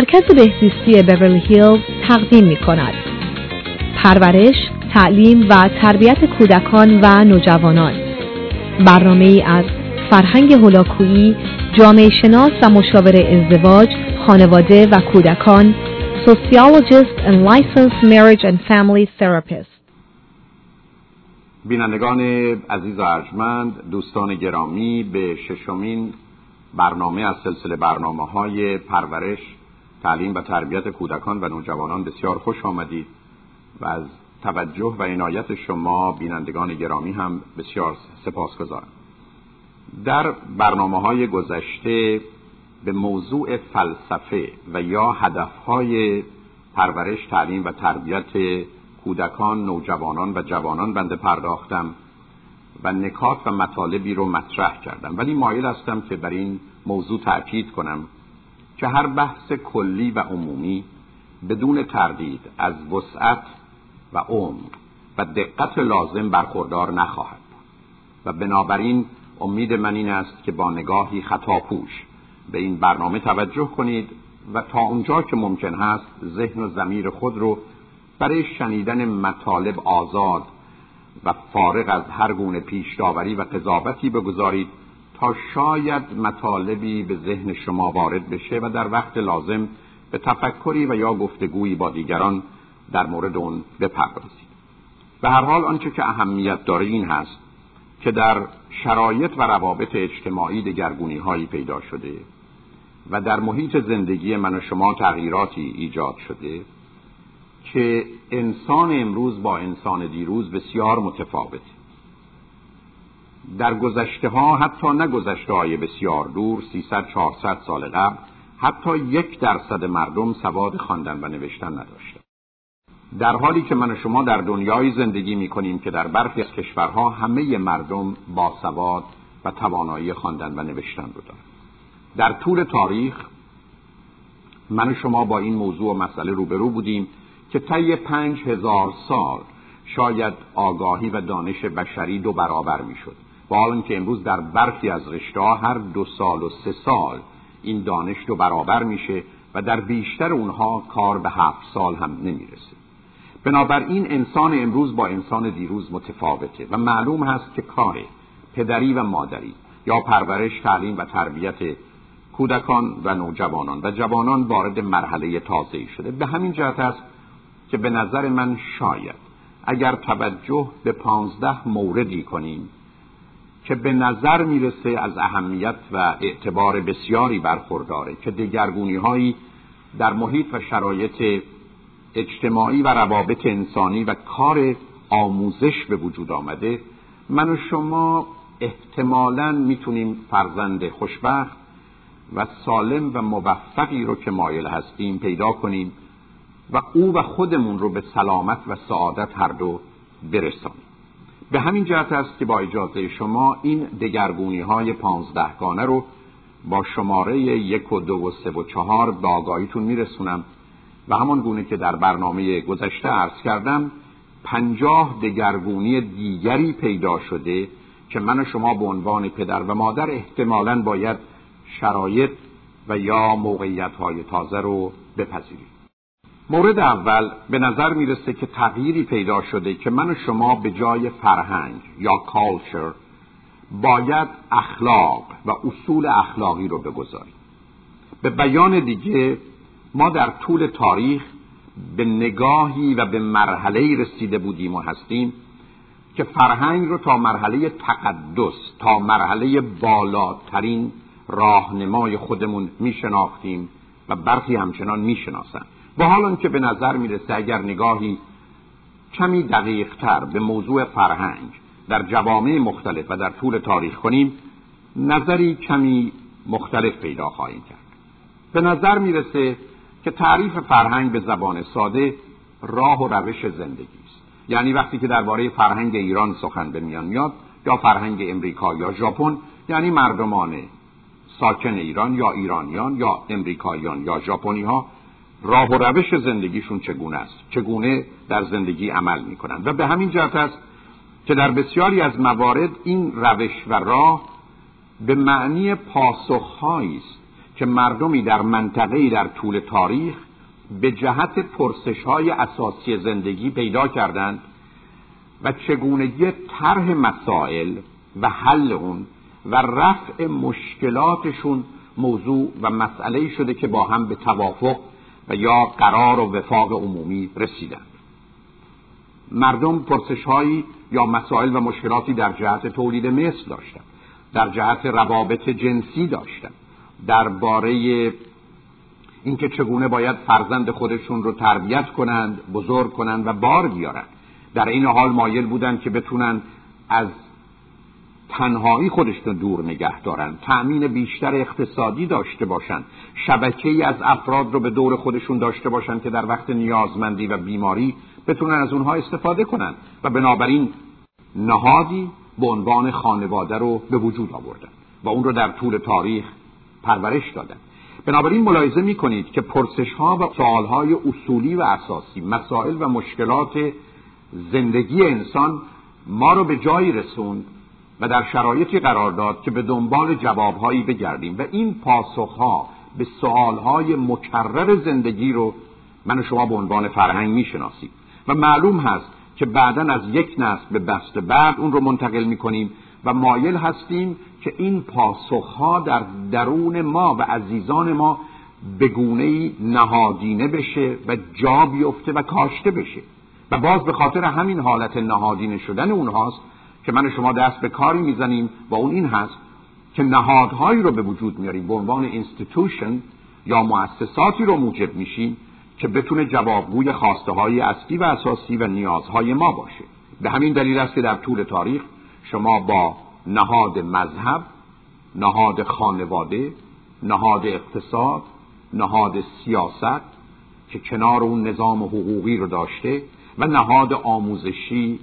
مرکز بهزیستی بیورلی هیلز تقدیم می کند. پرورش، تعلیم و تربیت کودکان و نوجوانان برنامه ای از فرهنگ هولاکویی، جامعه شناس و مشاور ازدواج، خانواده و کودکان Sociologist and Licensed Marriage and Family Therapist بینندگان عزیز و ارجمند دوستان گرامی به ششمین برنامه از سلسله برنامه های پرورش تعلیم و تربیت کودکان و نوجوانان بسیار خوش آمدید و از توجه و عنایت شما بینندگان گرامی هم بسیار سپاس گذارم در برنامه های گذشته به موضوع فلسفه و یا هدفهای پرورش تعلیم و تربیت کودکان نوجوانان و جوانان بنده پرداختم و نکات و مطالبی رو مطرح کردم. ولی مایل هستم که بر این موضوع تأکید کنم. که هر بحث کلی و عمومی بدون تردید از وسعت و عمق و دقت لازم برخوردار نخواهد و بنابراین امید من این است که با نگاهی خطاپوش به این برنامه توجه کنید و تا اونجا که ممکن هست ذهن و زمیر خود رو برای شنیدن مطالب آزاد و فارغ از هر گونه پیش داوری و قضاوتی بگذارید شاید مطالبی به ذهن شما وارد بشه و در وقت لازم به تفکری و یا گفتگویی با دیگران در مورد اون بپردازید. به هر حال آنچه که اهمیت داره این هست که در شرایط و روابط اجتماعی دگرگونی هایی پیدا شده و در محیط زندگی من و شما تغییراتی ایجاد شده که انسان امروز با انسان دیروز بسیار متفاوته. در گذشته ها حتی نه گذشته های بسیار دور 300 400 سال قبل حتی یک درصد مردم سواد خواندن و نوشتن نداشتند. در حالی که من و شما در دنیای زندگی می کنیم که در برخی از کشورها همه مردم با سواد و توانایی خواندن و نوشتن رو دارند در طول تاریخ من و شما با این موضوع و مسئله روبرو بودیم که طی پنج هزار سال شاید آگاهی و دانش بشری دو برابر می شد حال که امروز در برخی از رشته هر دو سال و سه سال این دانش دو برابر میشه و در بیشتر اونها کار به هفت سال هم نمی‌رسه. بنابراین انسان امروز با انسان دیروز متفاوته و معلوم هست که کار پدری و مادری یا پرورش تعلیم و تربیت کودکان و نوجوانان و جوانان وارد مرحله تازه شده. به همین جهت است که به نظر من شاید اگر توجه به پانزده موردی کنیم که به نظر می‌رسه از اهمیت و اعتبار بسیاری برخورداره که دگرگونی هایی در محیط و شرایط اجتماعی و روابط انسانی و کار آموزش به وجود آمده من و شما احتمالا می‌تونیم فرزند خوشبخت و سالم و موفقی رو که مایل هستیم پیدا کنیم و او و خودمون رو به سلامت و سعادت هر دو برسانیم. به همین جهت است که با اجازه شما این دگرگونی های پانزدهگانه رو با شماره یک و دو و سه و چهار به آگاهیتون میرسونم و همان گونه که در برنامه گذشته عرض کردم پنجاه دگرگونی دیگری پیدا شده که من و شما به عنوان پدر و مادر احتمالا باید شرایط و یا موقعیت های تازه رو بپذیریم. مورد اول به نظر می‌رسه که تغییری پیدا شده که من و شما به جای فرهنگ یا کالچر باید اخلاق و اصول اخلاقی رو بگذاریم. به بیان دیگه ما در طول تاریخ به نگاهی و به مرحله رسیده بودیم و هستیم که فرهنگ رو تا مرحله تقدس تا مرحله بالاترین راهنمای خودمون میشناختیم و برخی همچنان می‌شناسند. با حال که به نظر می‌رسه اگر نگاهی کمی دقیق تر به موضوع فرهنگ در جوامع مختلف و در طول تاریخ کنیم نظری کمی مختلف پیدا خواهیم کرد. به نظر می‌رسه که تعریف فرهنگ به زبان ساده راه و روش زندگی است. یعنی وقتی که درباره فرهنگ ایران سخن به میان میاد یا فرهنگ امریکا یا ژاپن یعنی مردمان ساکن ایران یا ایرانیان یا امریکاییان یا ژاپنی ها راه و روش زندگیشون چگونه است چگونه در زندگی عمل می‌کنند و به همین جهت است که در بسیاری از موارد این روش و راه به معنی پاسخهایی است که مردمی در منطقه‌ای در طول تاریخ به جهت پرسش های اساسی زندگی پیدا کردند و چگونگی طرح مسائل و حل اون و رفع مشکلاتشون موضوع و مسئله شده که با هم به توافق و یا قرار و وفاق عمومی رسیدند مردم پرسش هایی یا مسائل و مشکلاتی در جهت تولید مثل داشتند در جهت روابط جنسی داشتند درباره اینکه چگونه باید فرزند خودشون رو تربیت کنند بزرگ کنند و بار بیارند در این حال مایل بودند که بتونن از تنهایی خودشون دور نگه دارن. تأمین بیشتر اقتصادی داشته باشند شبکه ای از افراد رو به دور خودشون داشته باشند که در وقت نیازمندی و بیماری بتونن از اونها استفاده کنند و بنابراین نهادی به عنوان خانواده رو به وجود آوردن و اون رو در طول تاریخ پرورش دادن. بنابراین ملاحظه می کنید که پرسش ها و سوال های اصولی و اساسی مسائل و مشکلات زندگی انسان ما رو به جایی رسوند و در شرایطی قرار داد که به دنبال جوابهایی بگردیم و این پاسخها به سوالهای مکرر زندگی رو من و شما به عنوان فرهنگ می‌شناسیم. و معلوم هست که بعدا از یک نسل به دست بعد اون رو منتقل می‌کنیم و مایل هستیم که این پاسخها در درون ما و عزیزان ما به گونه نهادینه بشه و جا بیفته و کاشته بشه. و باز به خاطر همین حالت نهادینه شدن اونهاست که من شما دست به کاری می‌زنیم و اون این هست که نهادهایی رو به وجود میاریم. به عنوان institution یا مؤسساتی رو موجب میشیم که بتونه جوابگوی خواسته های اصلی و اساسی و نیازهای ما باشه. به همین دلیل است که در طول تاریخ شما با نهاد مذهب نهاد خانواده نهاد اقتصاد نهاد سیاست که کنار اون نظام حقوقی رو داشته و نهاد آموزشی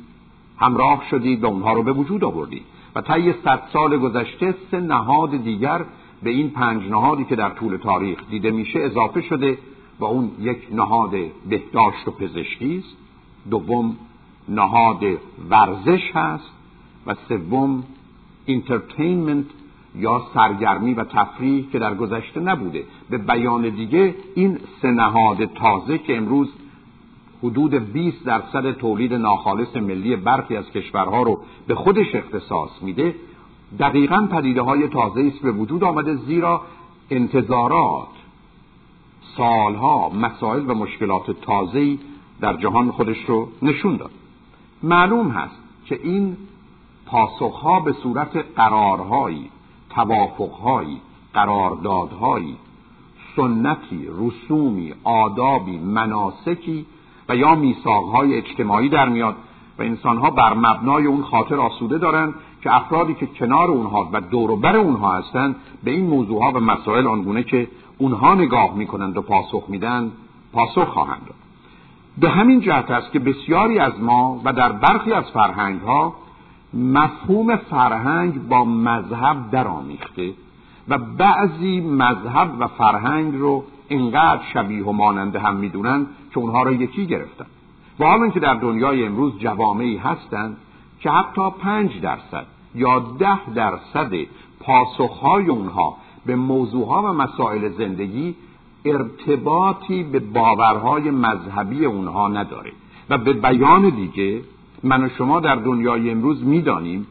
همراه شدید و اونها رو به وجود آوردید. و طی صد سال گذشته سه نهاد دیگر به این پنج نهادی که در طول تاریخ دیده میشه اضافه شده و اون یک نهاد بهداشت و پزشکی است. دوم نهاد ورزش هست و سوم انترتینمنت یا سرگرمی و تفریح که در گذشته نبوده. به بیان دیگه این سه نهاد تازه که امروز حدود 20 درصد تولید ناخالص ملی برخی از کشورها رو به خودش اختصاص میده. دقیقا پدیده های تازه است به وجود آمده زیرا انتظارات سالها مسائل و مشکلات تازه‌ای در جهان خودش رو نشون داد. معلوم هست که این پاسخها به صورت قرارهایی توافقهایی قراردادهایی سنتی رسومی آدابی مناسکی و یا میثاقهای اجتماعی در میاد و انسانها بر مبنای اون خاطر آسوده دارند که افرادی که کنار اونها و دوروبر اونها هستند به این موضوعها و مسائل آنگونه که اونها نگاه می‌کنند و پاسخ میدن پاسخ خواهند داد. به همین جهت است که بسیاری از ما و در برخی از فرهنگ ها مفهوم فرهنگ با مذهب درآمیخته و بعضی مذهب و فرهنگ رو اینقدر شبیه و مانند هم می‌دونن که اونها را یکی گرفتن. و حالا که در دنیای امروز جوامعی هستند که حتی پنج درصد یا ده درصد پاسخهای اونها به موضوعها و مسائل زندگی ارتباطی به باورهای مذهبی اونها نداره. و به بیان دیگه من و شما در دنیای امروز می‌دانیم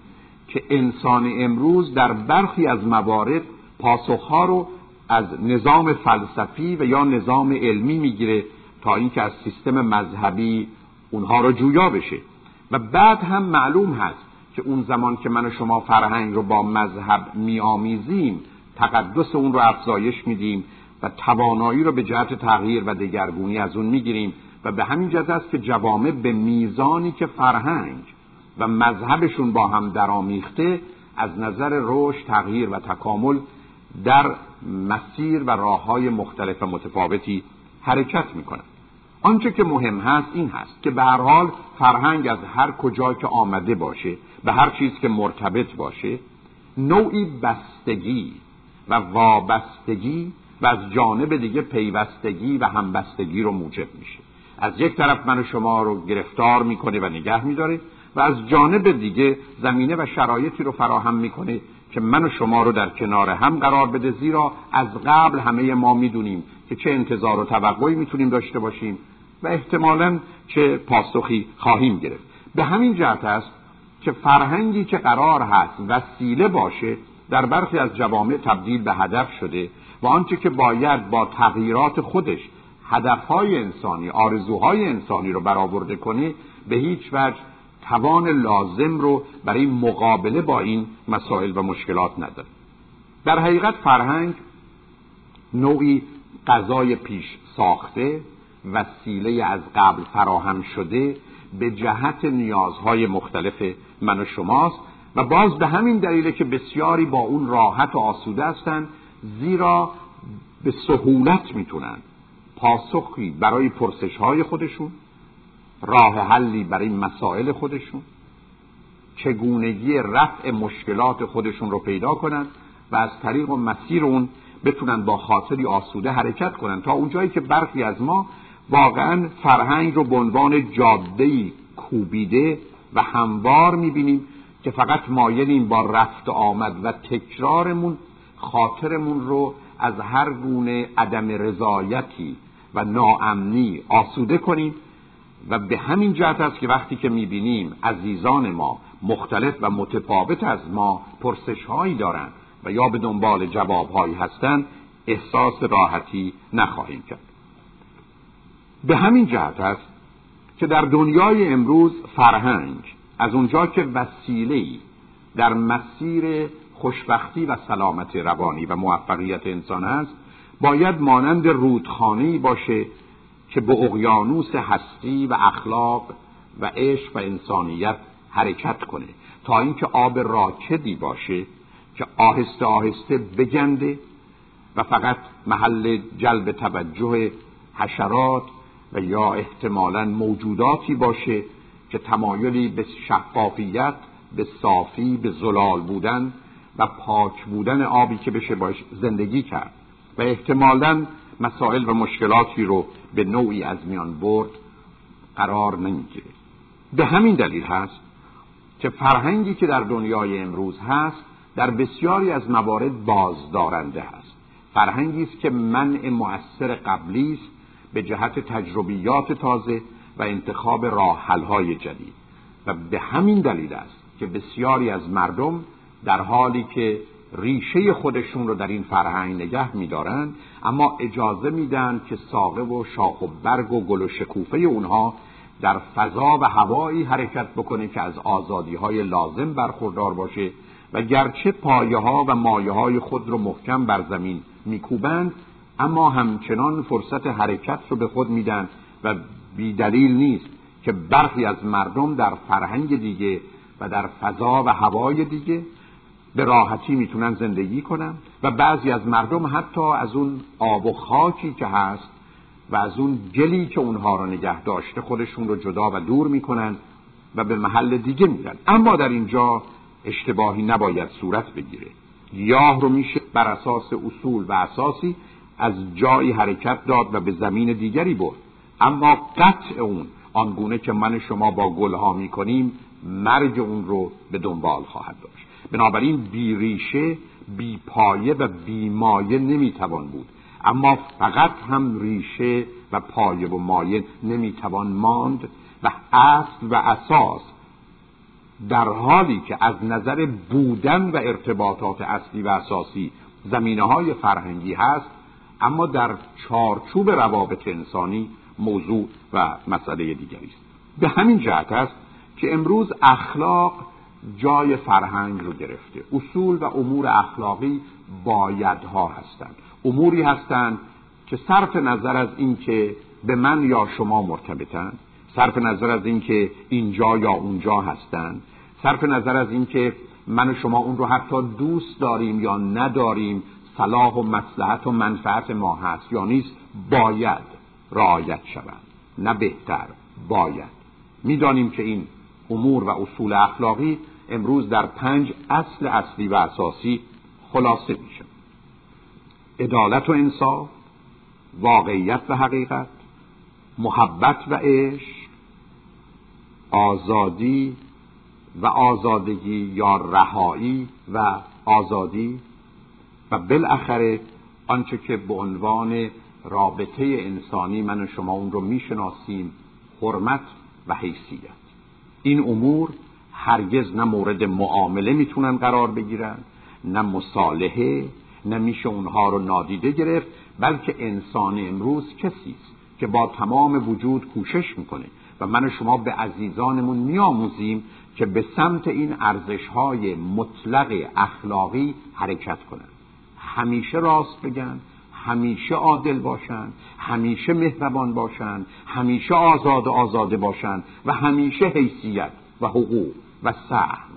که انسان امروز در برخی از موارد پاسخها رو از نظام فلسفی و یا نظام علمی می‌گیره تا اینکه از سیستم مذهبی اونها رو جویا بشه. و بعد هم معلوم هست که اون زمان که من و شما فرهنگ رو با مذهب میآمیزیم تقدس اون رو افزایش میدیم و توانایی رو به جهت تغییر و دگرگونی از اون می‌گیریم. و به همین جهت است که جوامع به میزانی که فرهنگ و مذهبشون با هم درآمیخته از نظر رشد تغییر و تکامل در مسیر و راه های مختلف و متفاوتی حرکت می‌کنند آنچه که مهم هست این هست که به هر حال فرهنگ از هر کجا که آمده باشه به هر چیز که مرتبط باشه نوعی بستگی و وابستگی و از جانب دیگه پیوستگی و همبستگی رو موجب میشه. از یک طرف من و شما رو گرفتار می‌کنه و نگه میداره و از جانب دیگه زمینه و شرایطی رو فراهم می‌کنه که من و شما رو در کنار هم قرار بده زیرا از قبل همه ما می‌دونیم که چه انتظار و توقعی می‌تونیم داشته باشیم و احتمالا چه پاسخی خواهیم گرفت. به همین جهت است که فرهنگی که قرار هست وسیله باشه در برخی از جوامع تبدیل به هدف شده و آنچه که باید با تغییرات خودش هدفهای انسانی آرزوهای انسانی رو برآورده کنه به هیچ وجه توان لازم رو برای مقابله با این مسائل و مشکلات نداره. در حقیقت فرهنگ نوعی غذای پیش ساخته وسیله از قبل فراهم شده به جهت نیازهای مختلف من و شماست و باز به همین دلیله که بسیاری با اون راحت و آسوده هستند زیرا به سهولت می‌تونن پاسخی برای پرسش های خودشون راه حلی برای مسائل خودشون چگونگی رفع مشکلات خودشون رو پیدا کنند و از طریق و مسیر اون بتونن با خاطری آسوده حرکت کنن. تا اونجایی که برخی از ما واقعا فرهنگ رو به عنوان جاده کوبیده و هموار می‌بینیم که فقط مایلیم با رفت آمد و تکرارمون خاطرمون رو از هر گونه عدم رضایتی و ناامنی آسوده کنیم. و به همین جهت است که وقتی که می‌بینیم عزیزان ما مختلف و متفاوت از ما پرسش هایی دارند و یا به دنبال جوابهایی هستند احساس راحتی نخواهیم کرد. به همین جهت است که در دنیای امروز فرهنگ از اونجا که وسیله در مسیر خوشبختی و سلامت روانی و موفقیت انسان است باید مانند رودخانه باشه که به اقیانوس هستی و اخلاق و عشق و انسانیت حرکت کنه تا اینکه آب راکدی باشه که آهسته آهسته بگنده و فقط محل جلب توجه حشرات و یا احتمالا موجوداتی باشه که تمایلی به شفافیت به صافی به زلال بودن و پاک بودن آبی که بشه باش زندگی کرد. و احتمالا مسائل و مشکلاتی رو به نوعی از میان برد قرار نمی‌گیره. به همین دلیل هست که فرهنگی که در دنیای امروز هست در بسیاری از موارد بازدارنده است فرهنگی است که منع مؤثر قبلی است به جهت تجربیات تازه و انتخاب راحلهای جدید. و به همین دلیل است که بسیاری از مردم در حالی که ریشه خودشون رو در این فرهنگ نگه میدارند اما اجازه میدن که ساقه و شاخ و برگ و گل و شکوفه اونها در فضا و هوایی حرکت بکنه که از آزادی های لازم برخوردار باشه و گرچه پایه ها و مایه های خود رو محکم بر زمین میکوبند اما همچنان فرصت حرکت رو به خود میدن و بیدلیل نیست که برخی از مردم در فرهنگ دیگه و در فضا و هوای دیگه به راحتی می‌تونن زندگی کنن و بعضی از مردم حتی از اون آب و خاکی که هست و از اون گلی که اونها رو نگه داشته خودشون رو جدا و دور می‌کنن و به محل دیگه میرن. اما در اینجا اشتباهی نباید صورت بگیره. گیاه رو میشه بر اساس اصول و اساسی از جایی حرکت داد و به زمین دیگری برد. اما قطع اون آنگونه که من شما با گلها می‌کنیم مرگ اون رو به دنبال خواهد داشت. بنابراین بی ریشه بی پایه و بی مایه نمی‌توان بود. اما فقط هم ریشه و پایه و مایه نمی‌توان ماند و اصل و اساس در حالی که از نظر بودن و ارتباطات اصلی و اساسی زمینه های فرهنگی هست اما در چارچوب روابط انسانی موضوع و مسئله دیگری است. به همین جهت است که امروز اخلاق جای فرهنگ رو گرفته. اصول و امور اخلاقی بایدها هستند. اموری هستند که صرف نظر از اینکه به من یا شما مرتبطند صرف نظر از اینکه اینجا یا اونجا هستند صرف نظر از اینکه من و شما اون رو حتی دوست داریم یا نداریم صلاح و مصلحت و منفعت ما هست یا نیست باید رعایت شوند. نه بهتر باید. می‌دانیم که این امور و اصول اخلاقی امروز در پنج اصل اصلی و اساسی خلاصه میشه. عدالت و انصاف واقعیت و حقیقت محبت و عشق آزادی و آزادگی یا رهایی و آزادی و بالاخره آنچه که به عنوان رابطه انسانی من و شما اون رو می‌شناسیم حرمت و حیثیت. این امور هرگز نه مورد معامله می‌تونن قرار بگیرن نه مصالحه نه میشه اونها رو نادیده گرفت بلکه انسان امروز کسی است که با تمام وجود کوشش می‌کنه. و من و شما به عزیزانمون میآموزیم که به سمت این ارزش های مطلق اخلاقی حرکت کنند همیشه راست بگن همیشه عادل باشند همیشه مهربان باشند همیشه آزاد آزاده باشند و همیشه حیثیت و حقوق و سهم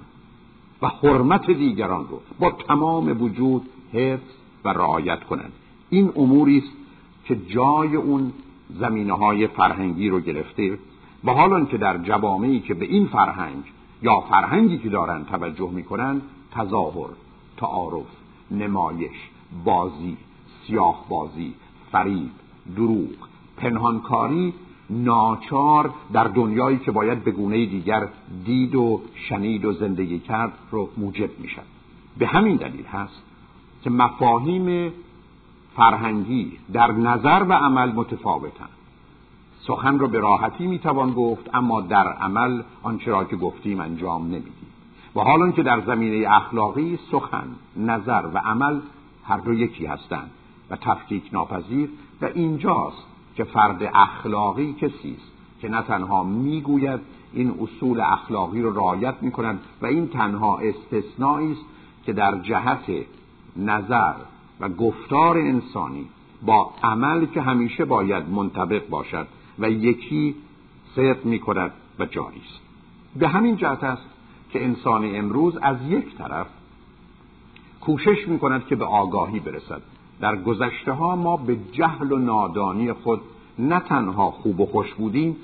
و حرمت دیگران رو با تمام وجود حفظ و رعایت کنند. این اموری است که جای اون زمینه های فرهنگی رو گرفته و حالا که در جوامعی که به این فرهنگ یا فرهنگی که دارن توجه می‌کنن تظاهر تعارف نمایش بازی سیاه بازی فریب دروغ پنهانکاری ناچار در دنیایی که باید به گونه دیگر دید و شنید و زندگی کرد رو موجب میشن به همین دلیل هست که مفاهیم فرهنگی در نظر و عمل متفاوتند سخن رو به راحتی می‌توان گفت اما در عمل آنچه را که گفتیم انجام نمیدیم. و حالا که در زمینه اخلاقی سخن نظر و عمل هر دو یکی هستند. و تفکیک ناپذیر و اینجاست که فرد اخلاقی کسی است که نه تنها می‌گوید این اصول اخلاقی رو رعایت می‌کنند و این تنها استثنایی است که در جهت نظر و گفتار انسانی با عمل که همیشه باید منطبق باشد و یکی صدق می کند و جاری است. به همین جهت است که انسان امروز از یک طرف کوشش می کند که به آگاهی برسد. در گذشته ها ما به جهل و نادانی خود نه تنها خوب و خوش بودیم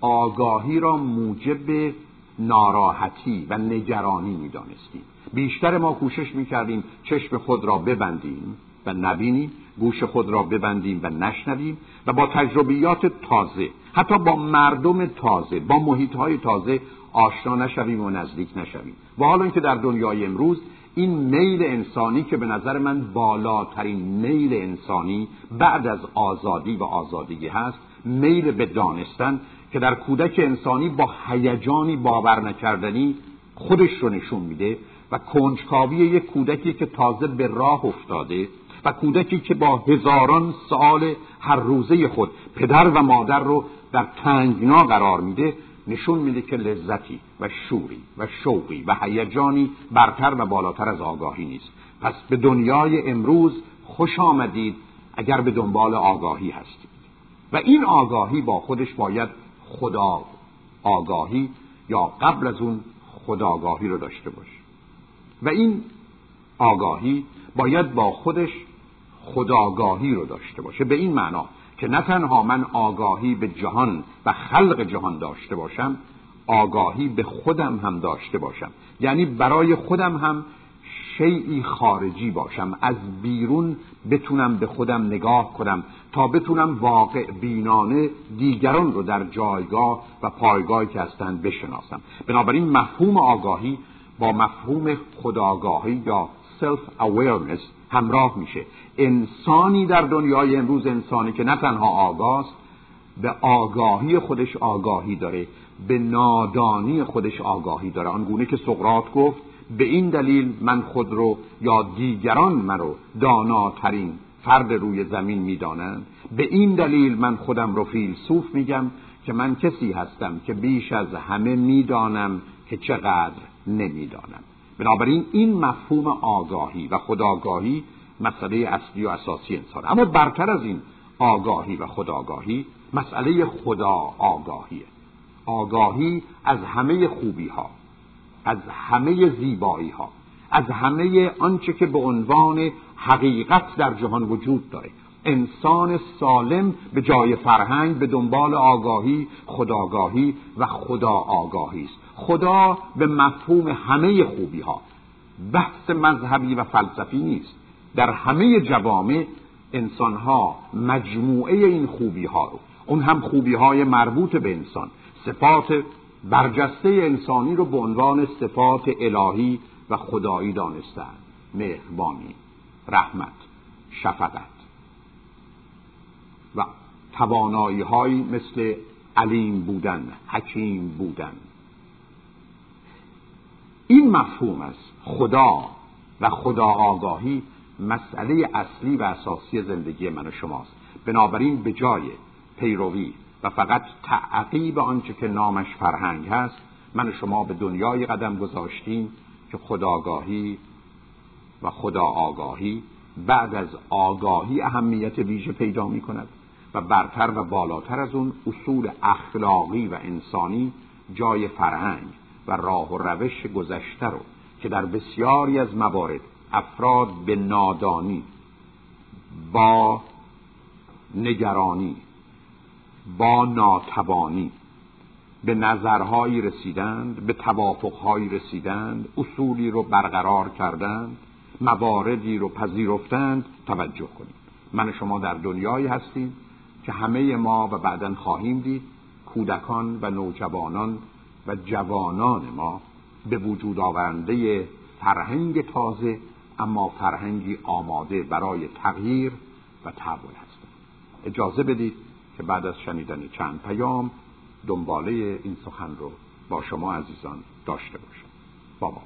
آگاهی را موجب ناراحتی و نگرانی می دانستیم بیشتر ما کوشش می کردیم چشم خود را ببندیم و نبینیم گوش خود را ببندیم و نشنویم و با تجربیات تازه حتی با مردم تازه با محیط های تازه آشنا نشویم و نزدیک نشویم. و حالا اینکه در دنیای امروز این میل انسانی که به نظر من بالاترین میل انسانی بعد از آزادی و آزادگی هست میل به دانستن که در کودک انسانی با هیجانی باور نکردنی خودش رو نشون میده و کنجکاوی یک کودکی که تازه به راه افتاده و کودکی که با هزاران سال هر روزه خود پدر و مادر رو در تنگنا قرار میده نشون میده که لذتی و شوری و شوقی و هیجانی برتر و بالاتر از آگاهی نیست. پس به دنیای امروز خوش آمدید اگر به دنبال آگاهی هستید. و این آگاهی با خودش باید خدا آگاهی یا قبل از اون خداگاهی رو داشته باشه. و این آگاهی باید با خودش خداگاهی رو داشته باشه. به این معنا که نه تنها من آگاهی به جهان و خلق جهان داشته باشم آگاهی به خودم هم داشته باشم. یعنی برای خودم هم شیعی خارجی باشم. از بیرون بتونم به خودم نگاه کنم تا بتونم واقع بینانه دیگران رو در جایگاه و پایگاهی که هستند بشناسم. بنابراین مفهوم آگاهی با مفهوم خداگاهی یا self awareness همراه میشه. انسانی در دنیای امروز انسانی که نه تنها آگاست به آگاهی خودش آگاهی داره به نادانی خودش آگاهی داره. آنگونه که سقرات گفت به این دلیل من خود رو یا دیگران من رو داناترین فرد روی زمین می‌دانند. به این دلیل من خودم رو فیلسوف میگم که من کسی هستم که بیش از همه می‌دانم که چقدر نمی‌دانم. بنابراین این مفهوم آگاهی و خداگاهی مسئله اصلی و اساسی انسان. اما برتر از این آگاهی و خداگاهی مسئله خدا آگاهیه. آگاهی از همه خوبی ها از همه زیبایی ها از همه آنچه که به عنوان حقیقت در جهان وجود داره. انسان سالم به جای فرهنگ به دنبال آگاهی خداگاهی و خدا آگاهی است. خدا به مفهوم همه خوبی ها بحث مذهبی و فلسفی نیست. در همه جوامع انسان ها مجموعه این خوبی ها رو اون هم خوبی های مربوط به انسان صفات برجسته انسانی رو به عنوان صفات الهی و خدایی دانستند مهربانی رحمت شفقت. و توانایی های مثل علیم بودن حکیم بودن. این مفهوم است خدا و خدا آگاهی مسئله اصلی و اساسی زندگی من و شماست. بنابراین به جای پیروی و فقط تعقیب آنچه که نامش فرهنگ هست من و شما به دنیای قدم گذاشتیم که خداگاهی و خدا آگاهی بعد از آگاهی اهمیت ویژه پیدا می کند و برتر و بالاتر از اون اصول اخلاقی و انسانی جای فرهنگ و راه و روش گذشته رو که در بسیاری از موارد افراد به نادانی با نگرانی با ناتوانی به نظرهایی رسیدند به توافقهایی رسیدند اصولی رو برقرار کردند مواردی رو پذیرفتند. توجه کنید. من شما در دنیایی هستیم که همه ما و بعدا خواهیم دید کودکان و نوجوانان و جوانان ما به وجود آورنده فرهنگ تازه اما فرهنگی آماده برای تغییر و تحول هستند اجازه بدید که بعد از شنیدن چند پیام دنباله این سخن رو با شما عزیزان داشته باشم. بابا